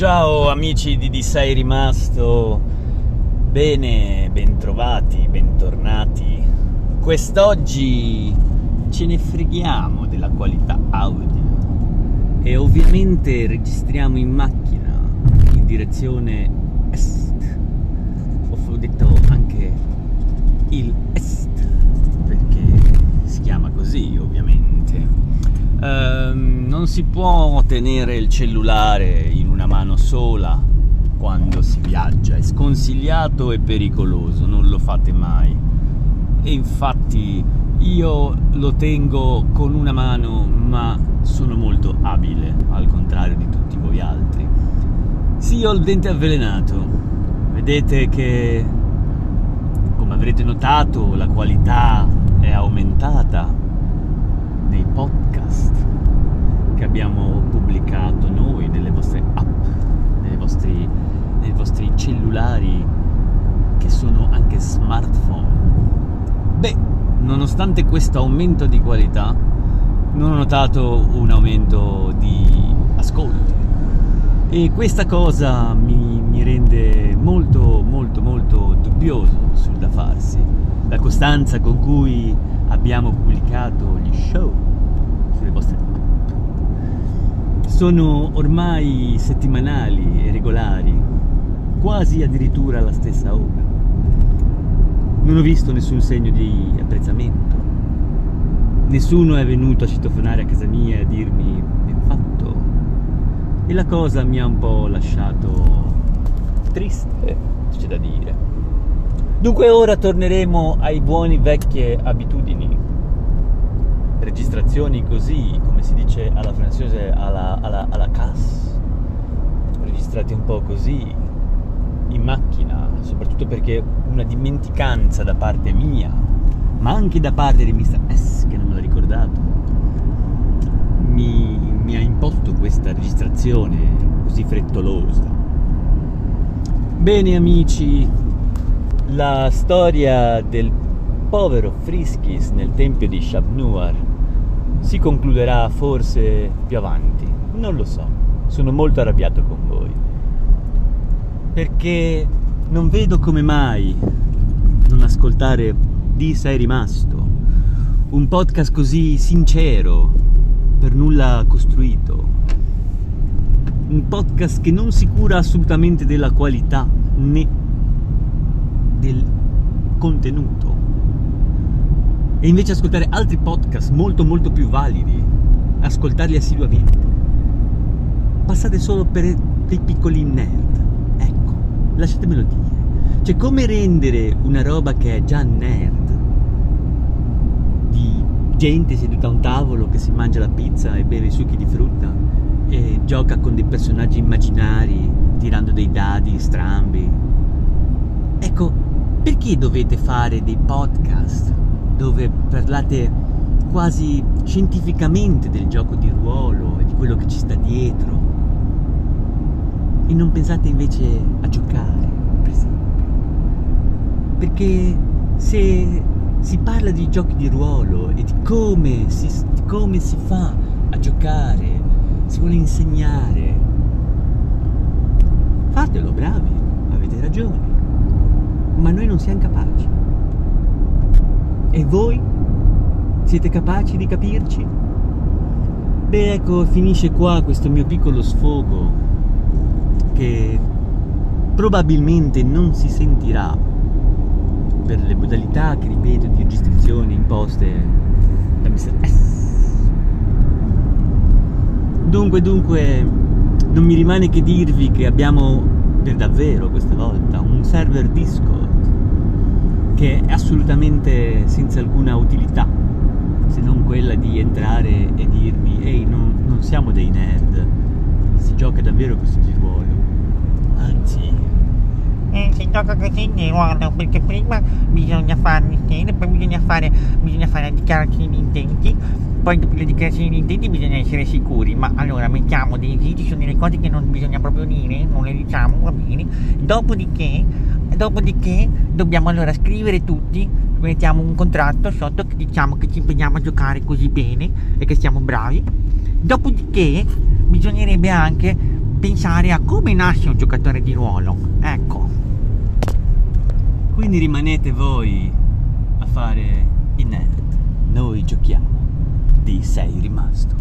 Ciao amici di Di Sei Rimasto, bene, bentrovati, bentornati. Quest'oggi ce ne freghiamo della qualità audio e ovviamente registriamo in macchina in direzione est. Ho detto anche il est perché si chiama così ovviamente. Ehm, non si può tenere il cellulare in una mano sola quando si viaggia, è sconsigliato e pericoloso, non lo fate mai. E infatti io lo tengo con una mano, ma sono molto abile, al contrario di tutti voi altri. Sì, ho il dente avvelenato. Vedete che, come avrete notato, la qualità è aumentata nei podcast che abbiamo pubblicato noi, nelle vostre app, nei vostri, nei vostri cellulari che sono anche smartphone. Beh, nonostante questo aumento di qualità, non ho notato un aumento di ascolti. E questa cosa mi, mi rende molto, molto, molto dubbioso sul da farsi. La costanza con cui abbiamo pubblicato gli show sulle vostre sono ormai settimanali e regolari, quasi addirittura alla stessa ora. Non ho visto nessun segno di apprezzamento. Nessuno è venuto a citofonare a casa mia e a dirmi ben fatto. E la cosa mi ha un po' lasciato triste, c'è da dire. Dunque ora torneremo ai buoni vecchie abitudini. Registrazioni così, come si dice alla francese, alla, alla, alla casse. Registrati un po' così, in macchina, soprattutto perché una dimenticanza da parte mia, ma anche da parte di Mr. S, che non me l'ha ricordato, mi, mi ha imposto questa registrazione così frettolosa. Bene amici, la storia del povero Friskis nel tempio di Shabnuar si concluderà forse più avanti, non lo so, sono molto arrabbiato con voi, perché non vedo come mai non ascoltare di Sei rimasto, un podcast così sincero, per nulla costruito, un podcast che non si cura assolutamente della qualità né del contenuto e invece ascoltare altri podcast molto molto più validi, ascoltarli assiduamente. Passate solo per dei piccoli nerd. Lasciatemelo dire. Cioè, come rendere una roba che è già nerd, di gente seduta a un tavolo che si mangia la pizza e beve i succhi di frutta e gioca con dei personaggi immaginari tirando dei dadi strambi. Ecco, perché dovete fare dei podcast dove parlate quasi scientificamente del gioco di ruolo e di quello che ci sta dietro e non pensate invece a giocare, per esempio? Perché se si parla di giochi di ruolo e di come si, di come si fa a giocare, si vuole insegnare, fatelo, bravi, avete ragione, ma noi non siamo capaci. E voi? Siete capaci di capirci? Beh, ecco, finisce qua questo mio piccolo sfogo che probabilmente non si sentirà per le modalità che ripeto di registrazione imposte da Mr. S. Dunque, dunque, non mi rimane che dirvi che abbiamo per davvero questa volta un server Discord che è assolutamente senza alcuna utilità se non quella di entrare e dirmi ehi non, non siamo dei nerd si gioca davvero questo di ruolo anzi Eh, si gioca così di ruolo perché prima bisogna fare l'intento, poi bisogna fare, bisogna fare la dichiarazione di intenti, poi dopo la dichiarazione di intenti bisogna essere sicuri, ma allora mettiamo dei ci sono delle cose che non bisogna proprio dire, non le diciamo, va bene. Dopodiché, dopodiché dobbiamo allora scrivere tutti, mettiamo un contratto sotto che diciamo che ci impegniamo a giocare così bene e che siamo bravi. Dopodiché bisognerebbe anche pensare a come nasce un giocatore di ruolo. Ecco. Quindi rimanete voi a fare i nerd. Noi giochiamo di Sei rimasto.